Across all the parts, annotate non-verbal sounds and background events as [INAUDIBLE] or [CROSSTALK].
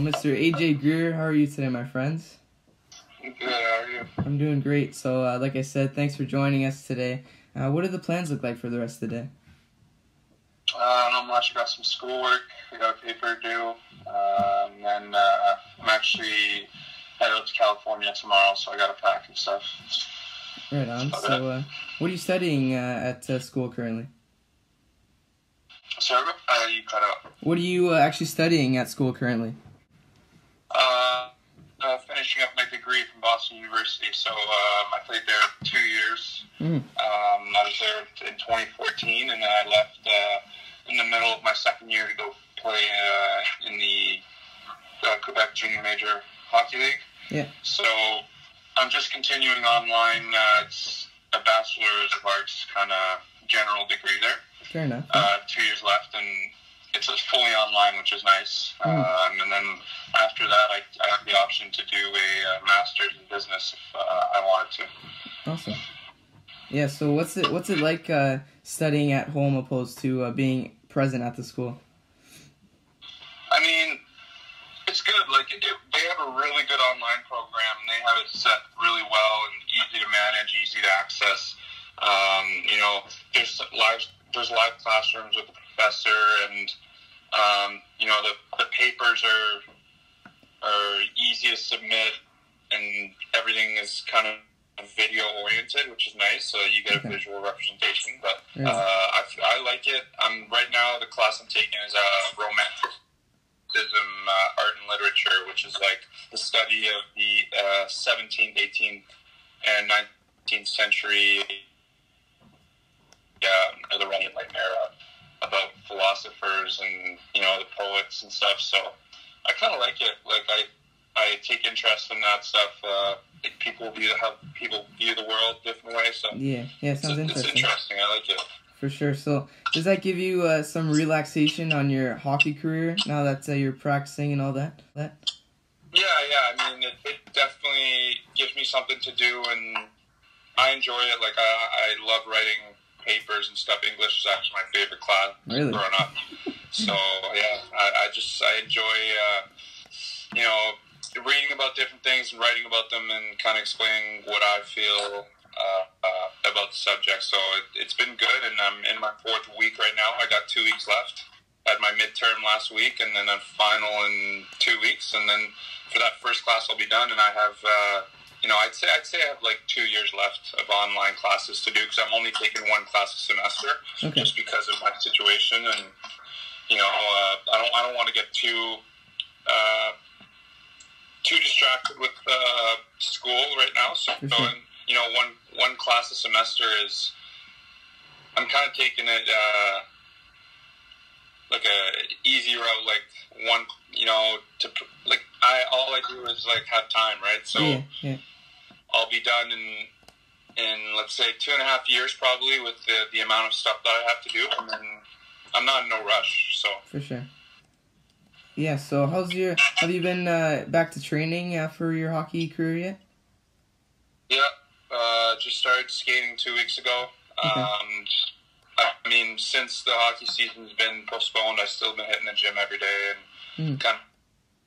Mr. AJ Greer, how are you today, my friends? Good, how are you? I'm doing great. So, uh, like I said, thanks for joining us today. Uh, what do the plans look like for the rest of the day? Uh, not much. Got some schoolwork. We got a paper due. Um, and uh, I'm actually headed to California tomorrow, so I got to pack and stuff. Right on. So, uh, what are you studying uh, at uh, school currently? Sorry, uh, you cut out. What are you uh, actually studying at school currently? Uh, uh, finishing up my degree from Boston University. So um, I played there two years. Mm. Um, I was there in 2014, and then I left uh, in the middle of my second year to go play uh, in the uh, Quebec Junior Major Hockey League. Yeah. So I'm just continuing online. Uh, it's a Bachelor's of Arts kind of general degree there. Fair enough. Uh, two years left, and it's a fully online, which is nice. Mm. Um, and then after that, I, I have the option to do a uh, master's in business if uh, I wanted to. Awesome. Yeah. So, what's it what's it like uh, studying at home opposed to uh, being present at the school? I mean, it's good. Like it, they have a really good online program. They have it set really well and easy to manage, easy to access. Um, you know, there's live there's live classrooms with the professor, and um, you know the the papers are are easy to submit, and everything is kind of video oriented, which is nice. So you get a Okay. visual representation. But Yeah. uh, I, I like it. I'm right now the class I'm taking is uh, romanticism, uh, art and literature, which is like the study of the uh, 17th, 18th, and 19th century. Yeah, the Roman Enlightenment era about philosophers and you know the poets and stuff. So I kind of like it. Like I, I take interest in that stuff. Uh, like people view how people view the world different ways. So Yeah. Yeah. it's, Sounds it's interesting. interesting. I like it. For sure. So, does that give you uh, some relaxation on your hockey career now that uh, you're practicing and all that? That. Yeah, yeah. I mean, it, it definitely gives me something to do, and I enjoy it. Like I, I love writing papers and stuff. English is actually my favorite class Really? growing up. So yeah, I, I just I enjoy uh, you know reading about different things and writing about them and kind of explaining what I feel uh, uh, about the subject. So it, it's been good, and I'm in my fourth week right now. I got two weeks left. Had my midterm last week, and then a final in two weeks, and then for that first class I'll be done, and I have. You know, I'd say I'd say I have like two years left of online classes to do because I'm only taking one class a semester Okay. just because of my situation and you know uh, I don't I don't want to get too uh, too distracted with uh, school right now. So For sure. you know one one class a semester is I'm kind of taking it uh, like a easy route, like one you know to like I all I do is like have time, right? So. yeah. Yeah. I'll be done in in let's say two and a half years probably with the the amount of stuff that I have to do, and then I'm not in no rush. So For sure. Yeah. So, how's your? Have you been uh, back to training uh, for your hockey career yet? yeah, uh, just started skating two weeks ago. Okay. Um, I mean, since the hockey season's been postponed, I've still been hitting the gym every day and Mm. kind of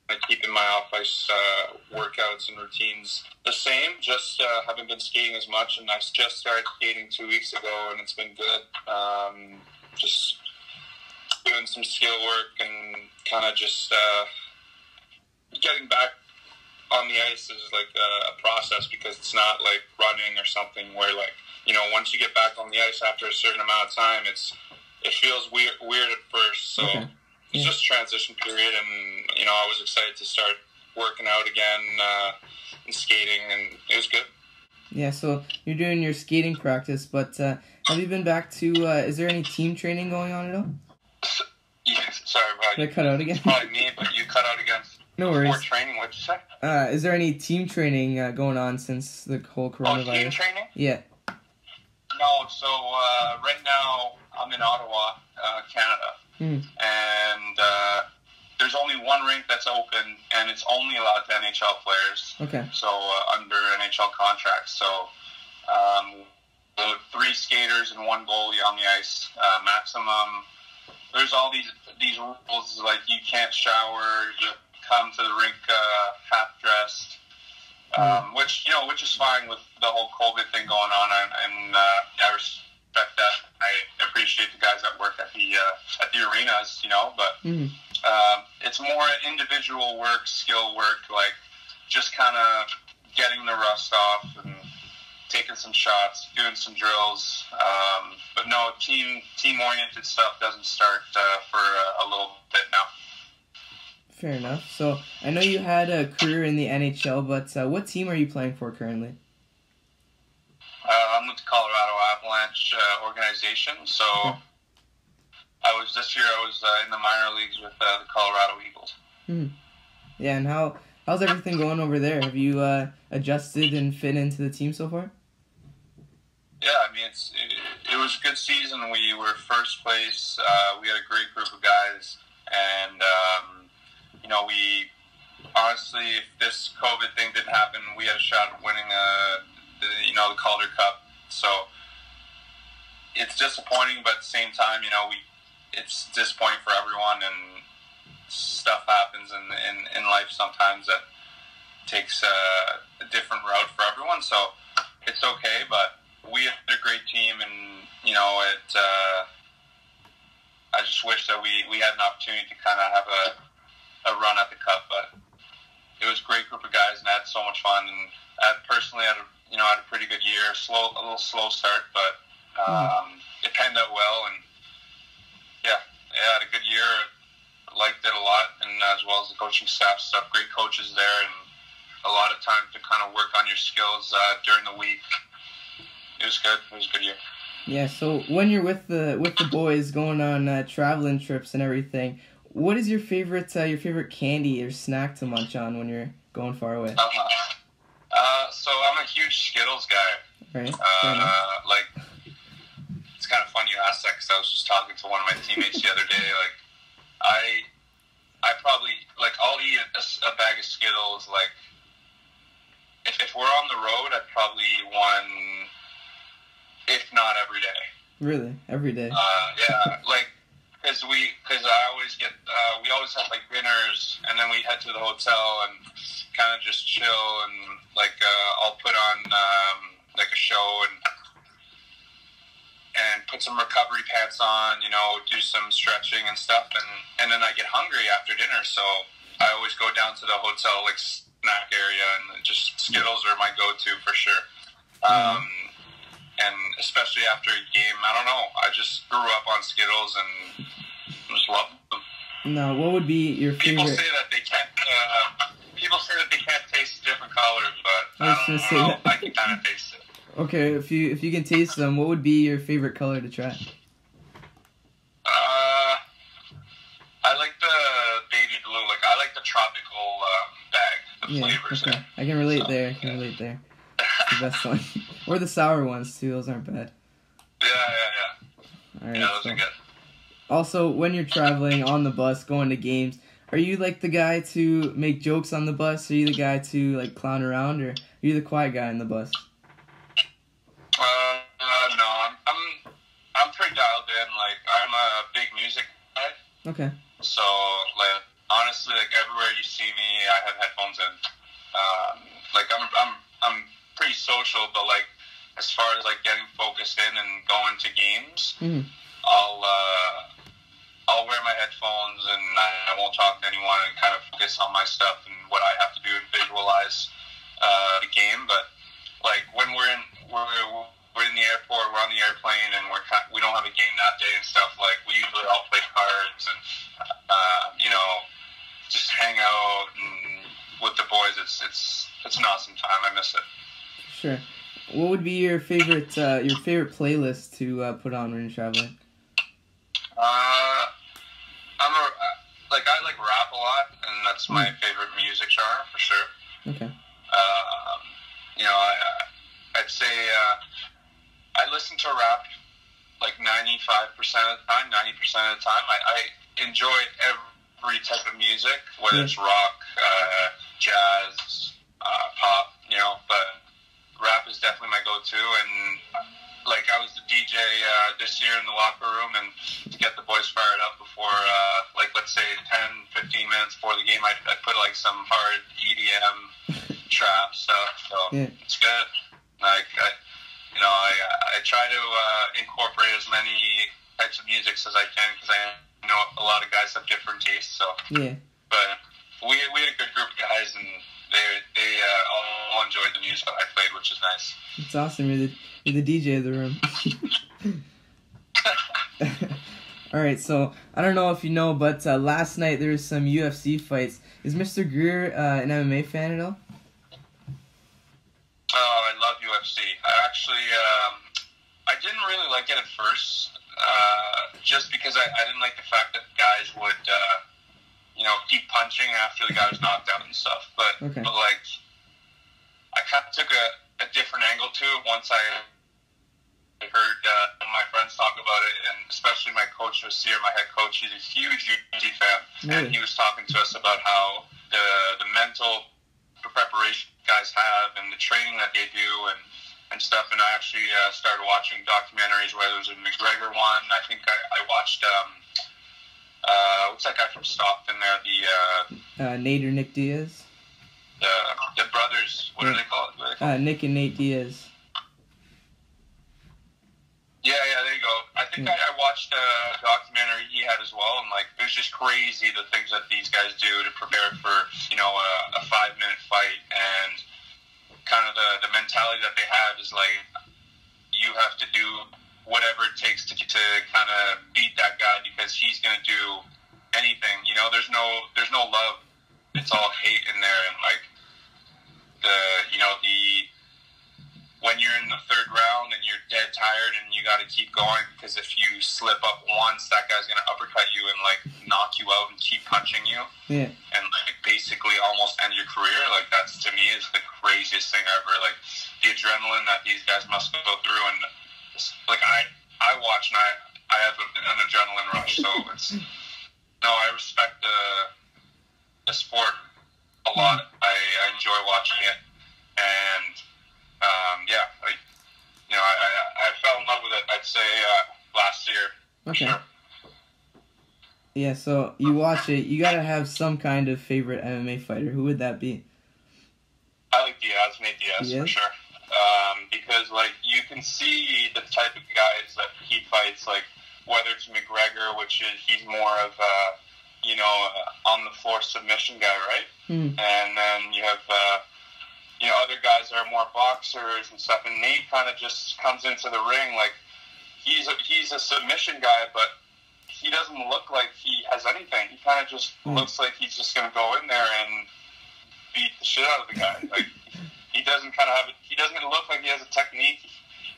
like, keeping my off ice uh, workouts and routines the same. Just uh, haven't been skating as much, and I just started skating two weeks ago, and it's been good. Um, just doing some skill work and kind of just uh, getting back on the ice is like a, a process because it's not like running or something where like you know once you get back on the ice after a certain amount of time, it's it feels weird weird at first. So Okay. It's Yeah. just a transition period, and you know I was excited to start working out again uh, and skating, and it was good. Yeah. So you're doing your skating practice, but uh, have you been back to? Uh, is there any team training going on at all? [LAUGHS] Yeah, sorry, Did I cut out again? probably me, but you cut out again. no Before worries. training, what'd you say? Uh, is there any team training uh, going on since the whole coronavirus? Oh, team training? Yeah. No, so uh, right now I'm in Ottawa, uh, Canada, Hmm. and uh, there's only one rink that's open, and it's only allowed to NHL players. Okay. So uh, under NHL contracts, so um, three skaters and one goalie on the ice, uh, maximum. There's all these these rules like you can't shower, you come to the rink uh, half dressed, um, which you know, which is fine with the whole COVID thing going on, and, and uh, I respect that. I appreciate the guys that work at the uh, at the arenas, you know, but Mhm. um, it's more individual work, skill work, like just kind of getting the rust off and taking some shots, doing some drills. Um, but no, team team oriented stuff doesn't start uh, for a, a little bit now. Fair enough. So I know you had a career in the NHL, but uh, what team are you playing for currently? Uh, I'm with the Colorado Avalanche uh, organization, so. I was this year. I was uh, in the minor leagues with uh, the Colorado Eagles. Hmm. Yeah, and how how's everything going over there? Have you uh, adjusted and fit into the team so far? Yeah, I mean, it's it, it was a good season. We were first place. Uh, we had a great group of guys, and um, you know, we honestly, if this COVID thing didn't happen, we had a shot at winning uh, you know the Calder Cup. So it's disappointing, but at the same time, you know, we it's disappointing for everyone, and stuff happens in in, in life sometimes that takes uh, a different route for everyone. So it's okay, but we had a great team, and you know, it. Uh, I just wish that we, we had an opportunity to kind of have a, a run at the cup, but it was a great group of guys, and I had so much fun. And I personally had a you know had a pretty good year, slow a little slow start, but um, it panned out well, and yeah, yeah, I had a good year. Liked it a lot, and as well as the coaching staff stuff, great coaches there, and a lot of time to kind of work on your skills uh, during the week. It was good. It was a good year. Yeah. So when you're with the with the boys going on uh, traveling trips and everything, what is your favorite uh, your favorite candy or snack to munch on when you're going far away? Uh, uh, so I'm a huge Skittles guy. Right. Uh, like, it's kind of funny you asked that because I was just talking to one of my teammates the other day. Like, I, I probably like I'll eat a, a bag of Skittles. Like, if, if we're on the road, I'd probably one, if not every day. Really, every day. Uh, yeah, like because we because I always get uh, we always have like dinners and then we head to the hotel and kind of just chill and like uh, I'll put on um, like a show and and put some recovery pants on, you know, do some stretching and stuff, and and then I get hungry after dinner, so I always go down to the hotel like snack area and just Skittles are my go-to for sure. Um, and especially after a game, I don't know. I just grew up on Skittles and just love them. No, what would be your People favorite? say that they can't. Uh, people say that they can't taste different colors, but I I, gonna don't know. I [LAUGHS] can kind of taste it. Okay, if you if you can taste them, what would be your favorite color to try? Uh, I like the baby blue. Like I like the tropical uh, bag, the Yeah. flavors. Okay, I can relate there. I can relate there. [LAUGHS] The best one. or the sour ones too. Those aren't bad. All yeah. right. Yeah, so- good. Also, when you're traveling on the bus, going to games, are you like the guy to make jokes on the bus? Are you the guy to like clown around, or are you the quiet guy on the bus? Uh, uh, no, I'm, I'm I'm pretty dialed in. Like I'm a big music guy. Okay. So, like, honestly, like everywhere you see me, I have headphones in. Um, like, I'm, I'm, I'm pretty social, but like, as far as like getting focused in and going to games, Mhm. I'll, uh, I'll wear my headphones and I, I won't talk to anyone and kind of focus on my stuff and what I have to do and visualize uh, the game. But like when we're in, we're, we're in the airport, we're on the airplane, and we're kind we don't have a game that day and stuff. Like we usually all play cards and uh, you know just hang out and with the boys. It's it's it's an awesome time. I miss it. Sure. What would be your favorite uh, your favorite playlist to uh, put on when you're traveling? Uh, I'm a like I like rap a lot, and that's my favorite music genre for sure. Okay. Um, you know, I, I'd say uh, I listen to rap like 95% of the time, 90% of the time. I, I enjoy every type of music, whether it's rock, uh, jazz, uh, pop, you know, but rap is definitely my go-to. And like I was the DJ uh, this year in the locker room, and to get the boys fired up before, uh, like let's say 10, 15 minutes before the game, I I put like some hard EDM trap stuff. So Yeah. it's good. Like I, you know, I I try to uh, incorporate as many types of music as I can because I know a lot of guys have different tastes. So, Yeah. but we we had a good group of guys, and they they uh, all enjoyed the music I played, which is nice. It's awesome. You're the you're the DJ of the room. [LAUGHS] [LAUGHS] All right, so I don't know if you know, but uh, last night there was some UFC fights. Is Mr. Greer uh, an MMA fan at all? Oh, I love UFC. I actually, um, I didn't really like it at first, uh, just because I, I didn't like the fact that guys would, uh, you know, keep punching after the guy was knocked out and stuff. But, Okay. but like, I kind of took a, a different angle to it once I heard uh, my friends talk about it, and especially my coach Vasir, my head coach. He's a huge UFC fan, Really? and he was talking to us about how the the mental preparation guys have and the training that they do and and stuff. And I actually uh, started watching documentaries. Whether it was a McGregor one, I think I, I watched. Um, uh, what's that guy from Stockton there? The uh, Uh, Nate or Nick Diaz? the, the brothers. What are they called? Are they called? Uh, Nick and Nate Diaz. Yeah, yeah, there you go. I think I, I watched a documentary he had as well, and like it was just crazy the things that these guys do to prepare for you know a, a five minute fight, and kind of the the mentality that they have is like you have to do whatever it takes to to kind of beat that guy because he's gonna do anything. You know, there's no there's no love. It's all hate in there, and like the you know the when you're in the third round and you're dead tired and you got to keep going because if you slip up once, that guy's gonna uppercut you and like knock you out and keep punching you Yeah. and like basically almost end your career. Like that's to me is the craziest thing ever. Like the adrenaline that these guys must go through and like I I watch and I I have an adrenaline rush. So it's no, I respect the the sport a lot. I, I enjoy watching it and um, yeah, like you know, I, I I fell in love with it. I'd say uh, last year. Okay. Sure. Yeah, so you watch it, you gotta have some kind of favorite MMA fighter. Who would that be? I like Diaz, Nate Diaz Diaz? for sure. Um, because like you can see the type of guys that he fights, like whether it's McGregor, which is he's more of a you know on the floor submission guy, right? Hmm. And then you have uh, you know other guys that are more boxers and stuff. And Nate kind of just comes into the ring like he's a, he's a submission guy, but he doesn't look like he has anything. He kind of just Hmm. looks like he's just going to go in there and beat the shit out of the guy. Like he doesn't kind of have. He doesn't look like he has a technique.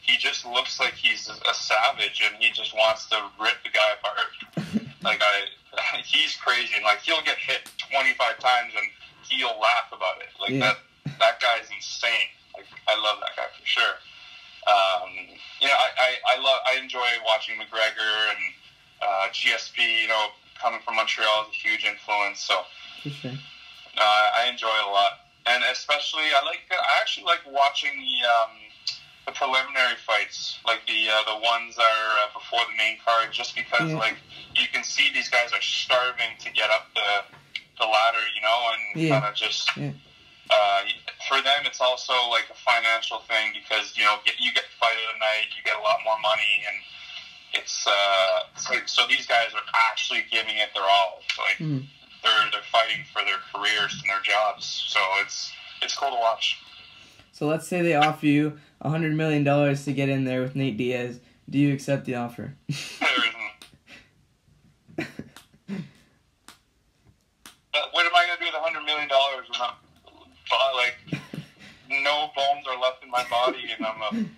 He just looks like he's a savage, and he just wants to rip the guy apart. [LAUGHS] Like I, [LAUGHS] he's crazy, and like he'll get hit twenty five times, and he'll laugh about it. Like Yeah. that. That guy's insane. Like I love that guy for sure. Um, you know, I, I, I love. I enjoy watching McGregor and uh, GSP. You know, coming from Montreal is a huge influence. So For sure. uh, I enjoy it a lot, and especially I like. I actually like watching the um, the preliminary fights, like the uh, the ones that are uh, before the main card, just because Yeah. like you can see these guys are starving to get up the the ladder, you know, and Yeah. kind of just. Yeah. Uh, for them, it's also like a financial thing because you know get, you get fight of the night, you get a lot more money, and it's uh, it's like, so these guys are actually giving it their all. Like Hmm. They're they're fighting for their careers and their jobs. So it's it's cool to watch. So let's say they offer you a hundred million dollars to get in there with Nate Diaz. Do you accept the offer? There [LAUGHS] isn't. But what am I gonna do with a hundred million dollars when I'm but, like no bones are left in my body and I'm a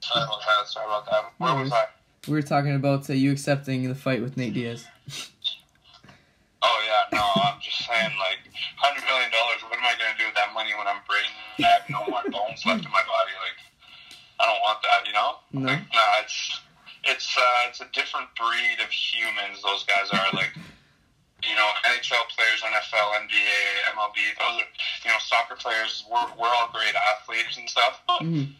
sorry about that. Sorry about that. Where was I? we were talking about uh, you accepting the fight with Nate Diaz. [LAUGHS] No, I'm just saying like hundred million dollars. What am I gonna do with that money when I'm brain? I have no more bones left in my body. Like I don't want that, you know. No. Like, nah, it's it's uh, it's a different breed of humans. Those guys are like, you know, NHL players, NFL, NBA, MLB. Those are, you know, soccer players. We're we're all great athletes and stuff. But Mhm.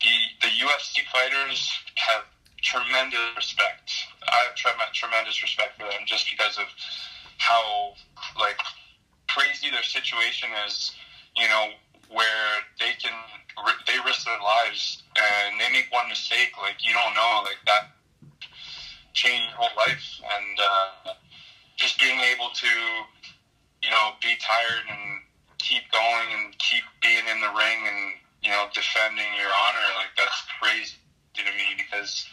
the the UFC fighters have tremendous respect. I have tremendous respect for them just because of how like crazy their situation is. You know, where they can they risk their lives and they make one mistake, like you don't know, like that change your whole life, and uh, just being able to, you know, be tired and keep going and keep being in the ring and you know defending your honor, like that's crazy to me because.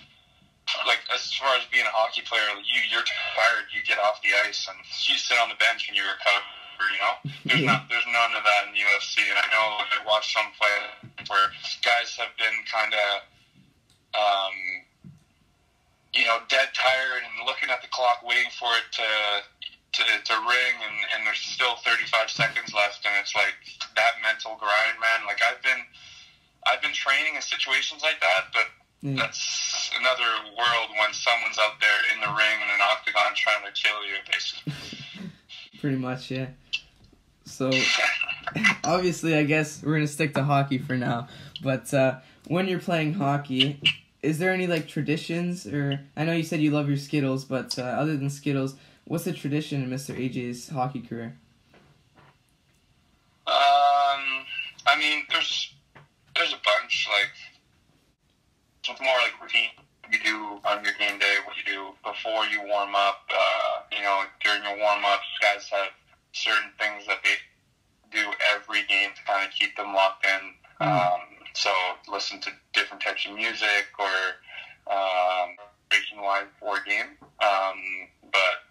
Like as far as being a hockey player, you you're tired. You get off the ice and you sit on the bench and you recover you know? There's [LAUGHS] Yeah. not there's none of that in the UFC and I know I watched some fight where guys have been kinda um you know, dead tired and looking at the clock waiting for it to to, to ring and, and there's still 35 seconds left and it's like that mental grind man like I've been I've been training in situations like that but Yeah. that's another world when someone's out there in the ring in an octagon trying to kill you basically [LAUGHS] Pretty much, yeah. So [LAUGHS] obviously, I guess we're gonna stick to hockey for now. But uh, when you're playing hockey, is there any like traditions or I know you said you love your Skittles, but uh, other than Skittles, what's the tradition in Mr. AJ's hockey career? Um, I mean, there's there's a bunch like it's more like routine you do on your game day, what you do before you warm up. Uh, you know, during your warm ups, guys have certain things that they do every game to kind of keep them locked in. Um, so listen to different types of music or um, breaking for a game. Um, but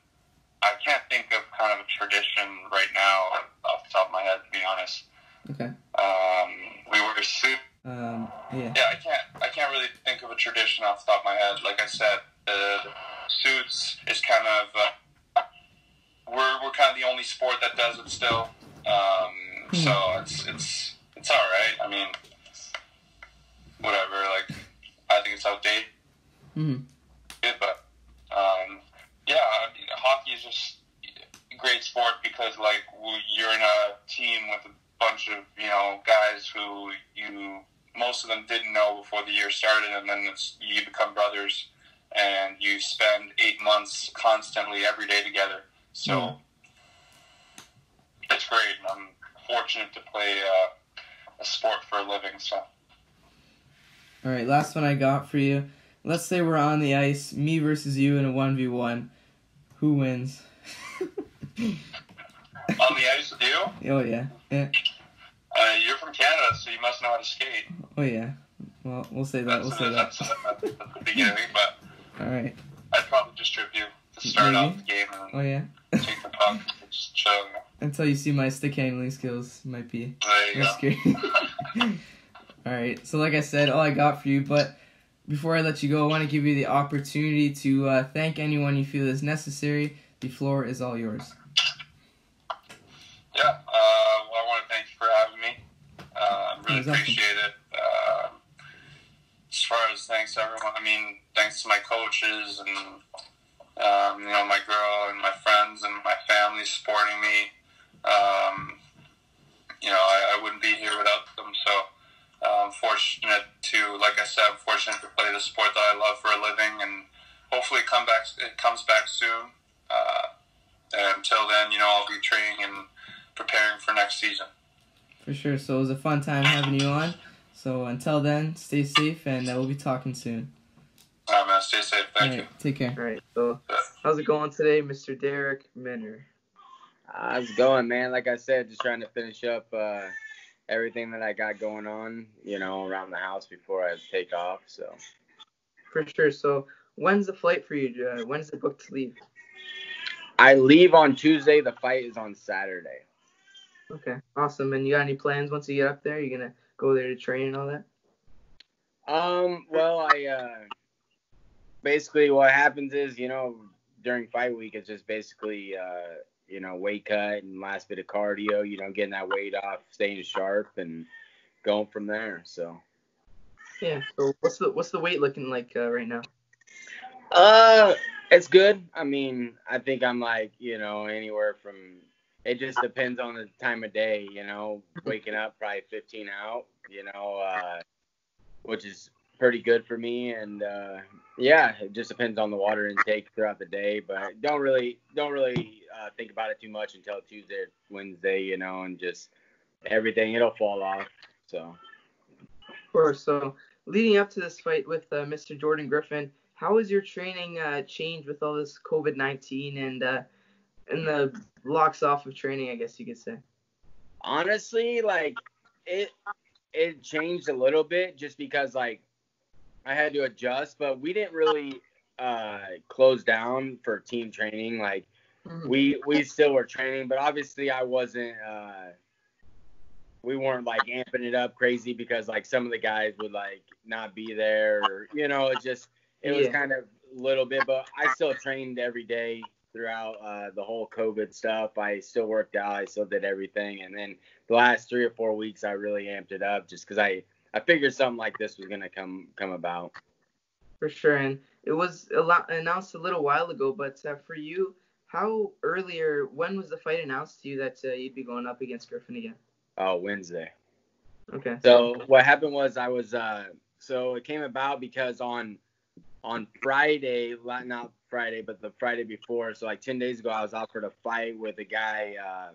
I can't think of kind of a tradition right now off the top of my head, to be honest. Okay. Um, we were su- Um, yeah. yeah, I can't I can't really of a tradition off the top of my head. Like I said, the suits is kind of uh, we're we're kind of the only sport that does it still. Um, so it's it's it's all right. I mean, whatever. Like I think it's outdated, hmm but um, yeah, I mean, hockey is just a great sport because like you're in a team with a bunch of you know guys who most of them didn't know before the year started, and then it's, you become brothers, and you spend eight months constantly every day together. So Yeah. it's great. and I'm fortunate to play uh, a sport for a living. So All right. Last one I got for you. Let's say we're on the ice, me versus you in a one v one. Who wins? [LAUGHS] on the ice with you, oh yeah. Yeah. Uh, you're from Canada, so you must know how to skate. Oh yeah. Well, we'll say that. We'll That's, say that. that's, that's the beginning, [LAUGHS] but All right. I'd probably just trip you to start Maybe. off the game and Oh yeah. take the puck and [LAUGHS] just chill. Until you see my stick handling skills, might be There you go. [LAUGHS] all right. So like I said, all I got for you. But before I let you go, I want to give you the opportunity to uh, thank anyone you feel is necessary. The floor is all yours. Yeah, uh, well, I want to thank you for having me. Uh, really appreciate it. Uh, as far as thanks to everyone, I mean, thanks to my coaches and um, you know my girl and my friends and my family supporting me. Um, you know, I, I wouldn't be here without them. So uh, I'm fortunate to, like I said, I'm fortunate to play the sport that I love for a living, and hopefully come back. It comes back soon. Uh, and until then, you know, I'll be training and preparing for next season. For sure. So it was a fun time having you on. So until then, stay safe, and uh, we'll be talking soon. All right, man. Stay safe. Thank all you. Take care. All right. So how's it going today, Mr. Darrick Minner? How's it going, man? Like I said, just trying to finish up uh, everything that I got going on, you know, around the house before I take off. So For sure. So when's the flight for you? Uh, when's it booked to leave? I leave on Tuesday. The fight is on Saturday. Okay, awesome. And you got any plans once you get up there? You gonna go there to train and all that? Um, well, I uh, basically what happens is, you know, during fight week, it's just basically, uh, you know, weight cut and last bit of cardio. You know, getting that weight off, staying sharp, and going from there. So. Yeah. So what's the what's the weight looking like uh, right now? Uh, it's good. I mean, I think I'm like, you know, anywhere from. It just depends on the time of day, you know. Waking up probably 15 out, you know, uh, which is pretty good for me, and uh, yeah, it just depends on the water intake throughout the day. But don't really don't really uh, think about it too much until Tuesday, Wednesday, you know, and just everything it'll fall off. So. Of course. So leading up to this fight with uh, Mr. Jordan Griffin, how has your training uh, changed with all this COVID nineteen and and the locks off of training? I guess you could say. Honestly, like it it changed a little bit just because like I had to adjust, but we didn't really uh, close down for team training. Like mm-hmm. we we still were training, but obviously I wasn't. Uh, we weren't like amping it up crazy because like some of the guys would like not be there, or you know, it just it was kind of a little bit. But I still trained every day throughout uh, the whole COVID stuff. I still worked out. I still did everything, and then the last three or four weeks, I really amped it up just because I I figured something like this was gonna come come about. For sure, and it was a lot announced a little while ago. But uh, for you, how earlier? When was the fight announced to you that uh, you'd be going up against Griffin again? Oh, Wednesday. Okay. So what happened was I was uh so it came about because on on Friday, not Friday, but the Friday before, so like 10 days ago, I was offered a fight with a guy, uh,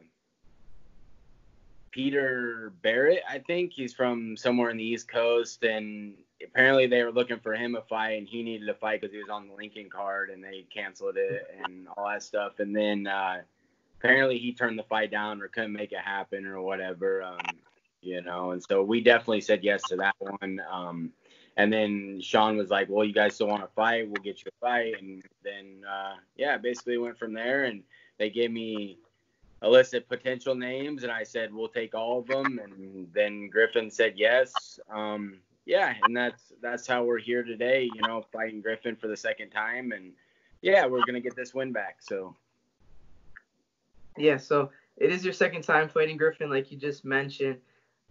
Peter Barrett, I think. He's from somewhere in the East Coast, and apparently they were looking for him a fight, and he needed a fight because he was on the Lincoln card, and they canceled it and all that stuff. And then uh, apparently he turned the fight down or couldn't make it happen or whatever, um, you know. And so we definitely said yes to that one. Um, and then Sean was like, "Well, you guys still want to fight? We'll get you a fight." And then uh, yeah, basically went from there, and they gave me a list of potential names, and I said we'll take all of them. And then Griffin said yes. Um, yeah, and that's that's how we're here today. You know, fighting Griffin for the second time, and yeah, we're gonna get this win back. So. Yeah, so it is your second time fighting Griffin, like you just mentioned.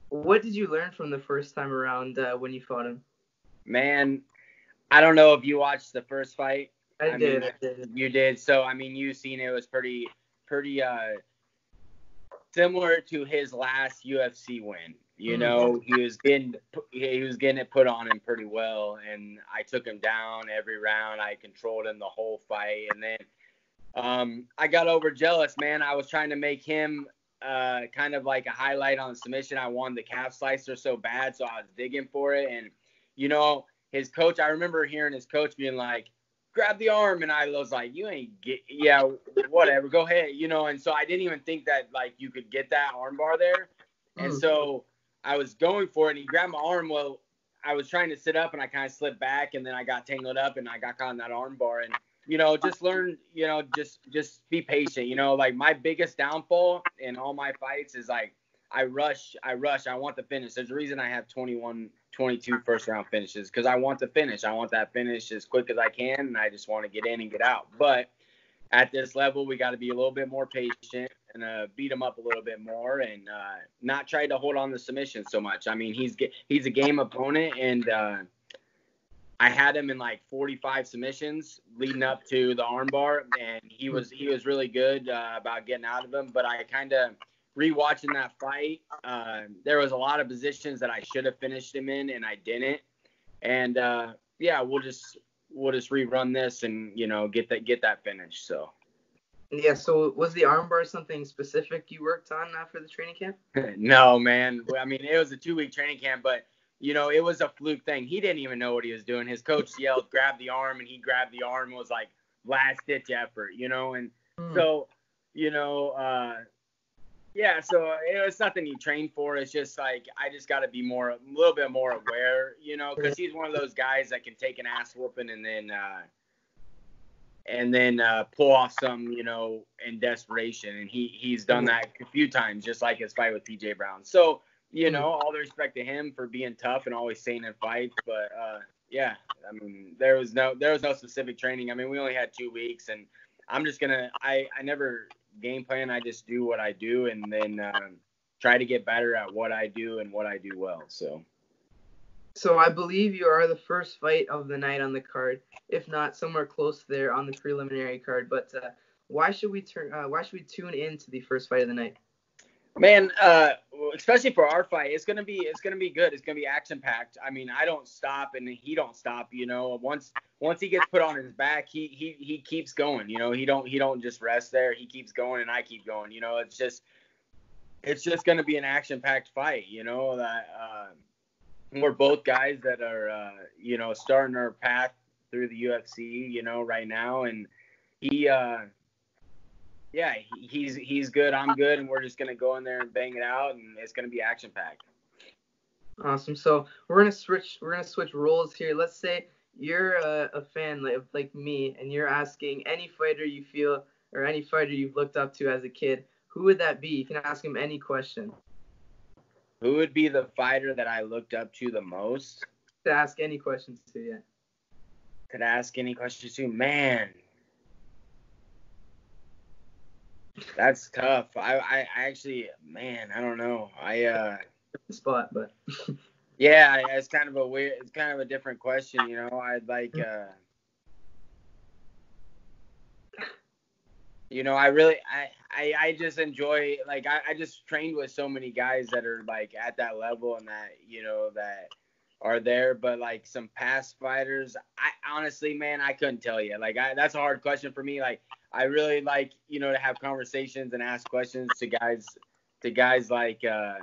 What did you learn from the first time around uh, when you fought him? Man, I don't know if you watched the first fight. I, I did, mean, I did. You did. So I mean, you seen it was pretty, pretty uh, similar to his last UFC win. You mm-hmm. know, he was getting he was getting it put on him pretty well, and I took him down every round. I controlled him the whole fight, and then um, I got over jealous, man. I was trying to make him uh, kind of like a highlight on the submission. I wanted the calf slicer so bad, so I was digging for it, and you know, his coach, I remember hearing his coach being like, grab the arm. And I was like, you ain't get, yeah, whatever, go ahead, you know. And so I didn't even think that like you could get that arm bar there. And mm. so I was going for it and he grabbed my arm. Well, I was trying to sit up and I kind of slipped back and then I got tangled up and I got caught in that arm bar. And, you know, just learn, you know, just, just be patient. You know, like my biggest downfall in all my fights is like, I rush, I rush, I want the finish. There's a reason I have 21 22 first round finishes because I want to finish. I want that finish as quick as I can, and I just want to get in and get out. But at this level, we got to be a little bit more patient and uh, beat him up a little bit more, and uh, not try to hold on the submission so much. I mean, he's he's a game opponent, and uh, I had him in like 45 submissions leading up to the armbar, and he was he was really good uh, about getting out of them. But I kind of rewatching that fight, uh, there was a lot of positions that I should have finished him in, and I didn't. And uh, yeah, we'll just we'll just rerun this and you know get that get that finish. So. Yeah. So was the armbar something specific you worked on uh, for the training camp? [LAUGHS] no, man. I mean, it was a two week training camp, but you know, it was a fluke thing. He didn't even know what he was doing. His coach [LAUGHS] yelled, "Grab the arm," and he grabbed the arm. It was like last ditch effort, you know. And mm. so, you know, uh, yeah, so it's nothing you train for. It's just like I just got to be more, a little bit more aware, you know, because he's one of those guys that can take an ass whooping and then, uh, and then uh, pull off some, you know, in desperation. And he he's done that a few times, just like his fight with PJ Brown. So you know, all the respect to him for being tough and always staying in fights. But uh, yeah, I mean, there was no there was no specific training. I mean, we only had two weeks, and I'm just gonna I I never game plan. I just do what I do and then um, try to get better at what I do and what I do well. So. So I believe you are the first fight of the night on the card, if not somewhere close there on the preliminary card. But uh, why should we turn? Uh, why should we tune in to the first fight of the night? Man, uh, especially for our fight, it's gonna be it's gonna be good. It's gonna be action packed. I mean, I don't stop and he don't stop. You know, once once he gets put on his back, he he he keeps going. You know, he don't he don't just rest there. He keeps going and I keep going. You know, it's just it's just gonna be an action packed fight. You know that uh, we're both guys that are uh, you know starting our path through the UFC. You know, right now, and he. uh yeah, he's he's good. I'm good, and we're just gonna go in there and bang it out, and it's gonna be action packed. Awesome. So we're gonna switch. We're gonna switch roles here. Let's say you're a, a fan like, like me, and you're asking any fighter you feel or any fighter you've looked up to as a kid. Who would that be? You can ask him any question. Who would be the fighter that I looked up to the most? To ask any questions to, yeah. Could ask any questions to, man. That's tough. I, I, actually, man, I don't know. I uh spot, but [LAUGHS] yeah, it's kind of a weird, it's kind of a different question, you know. I'd like, uh you know, I really, I, I, I just enjoy, like, I, I just trained with so many guys that are like at that level and that, you know, that are there, but like some past fighters, I honestly, man, I couldn't tell you. Like, I, that's a hard question for me. Like, I really like you know to have conversations and ask questions to guys to guys like uh,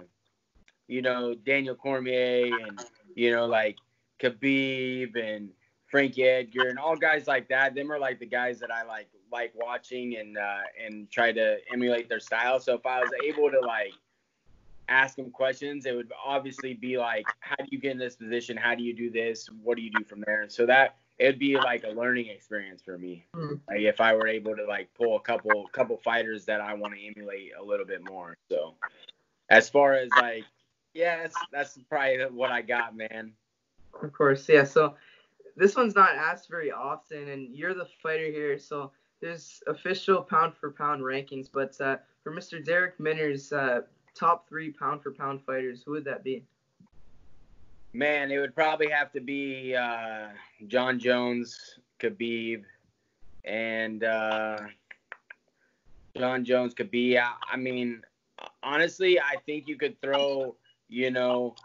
you know Daniel Cormier and you know like Khabib and Frankie Edgar and all guys like that. Them are like the guys that I like like watching and uh, and try to emulate their style. So if I was able to like ask them questions, it would obviously be like, how do you get in this position? How do you do this? What do you do from there? So that it'd be like a learning experience for me. Mm. Like if I were able to like pull a couple couple fighters that I want to emulate a little bit more. So as far as like yeah, that's that's probably what I got, man. Of course, yeah. So this one's not asked very often, and you're the fighter here, so there's official pound for pound rankings. But uh, for Mr. Darrick Minner's uh, top three pound for pound fighters, who would that be? Man, it would probably have to be uh, Jon Jones, Khabib, and uh, Jon Jones, Khabib. I, I mean, honestly, I think you could throw, you know,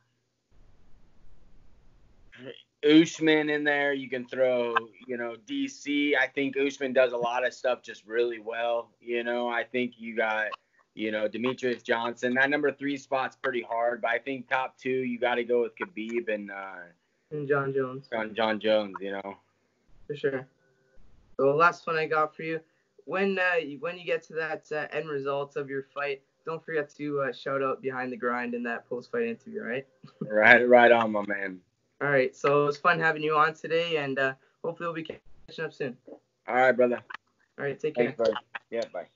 Usman in there. You can throw, you know, DC. I think Usman does a lot of stuff just really well. You know, I think you got you know, Demetrious Johnson. That number three spot's pretty hard, but I think top two you got to go with Khabib and uh, and Jon Jones. John, Jon Jones, you know. For sure. So last one I got for you. When uh, when you get to that uh, end result of your fight, don't forget to uh, shout out behind the grind in that post fight interview, right? [LAUGHS] right, right on, my man. All right. So it was fun having you on today, and uh, hopefully we'll be catching up soon. All right, brother. All right. Take care. Thanks, Yeah. Bye.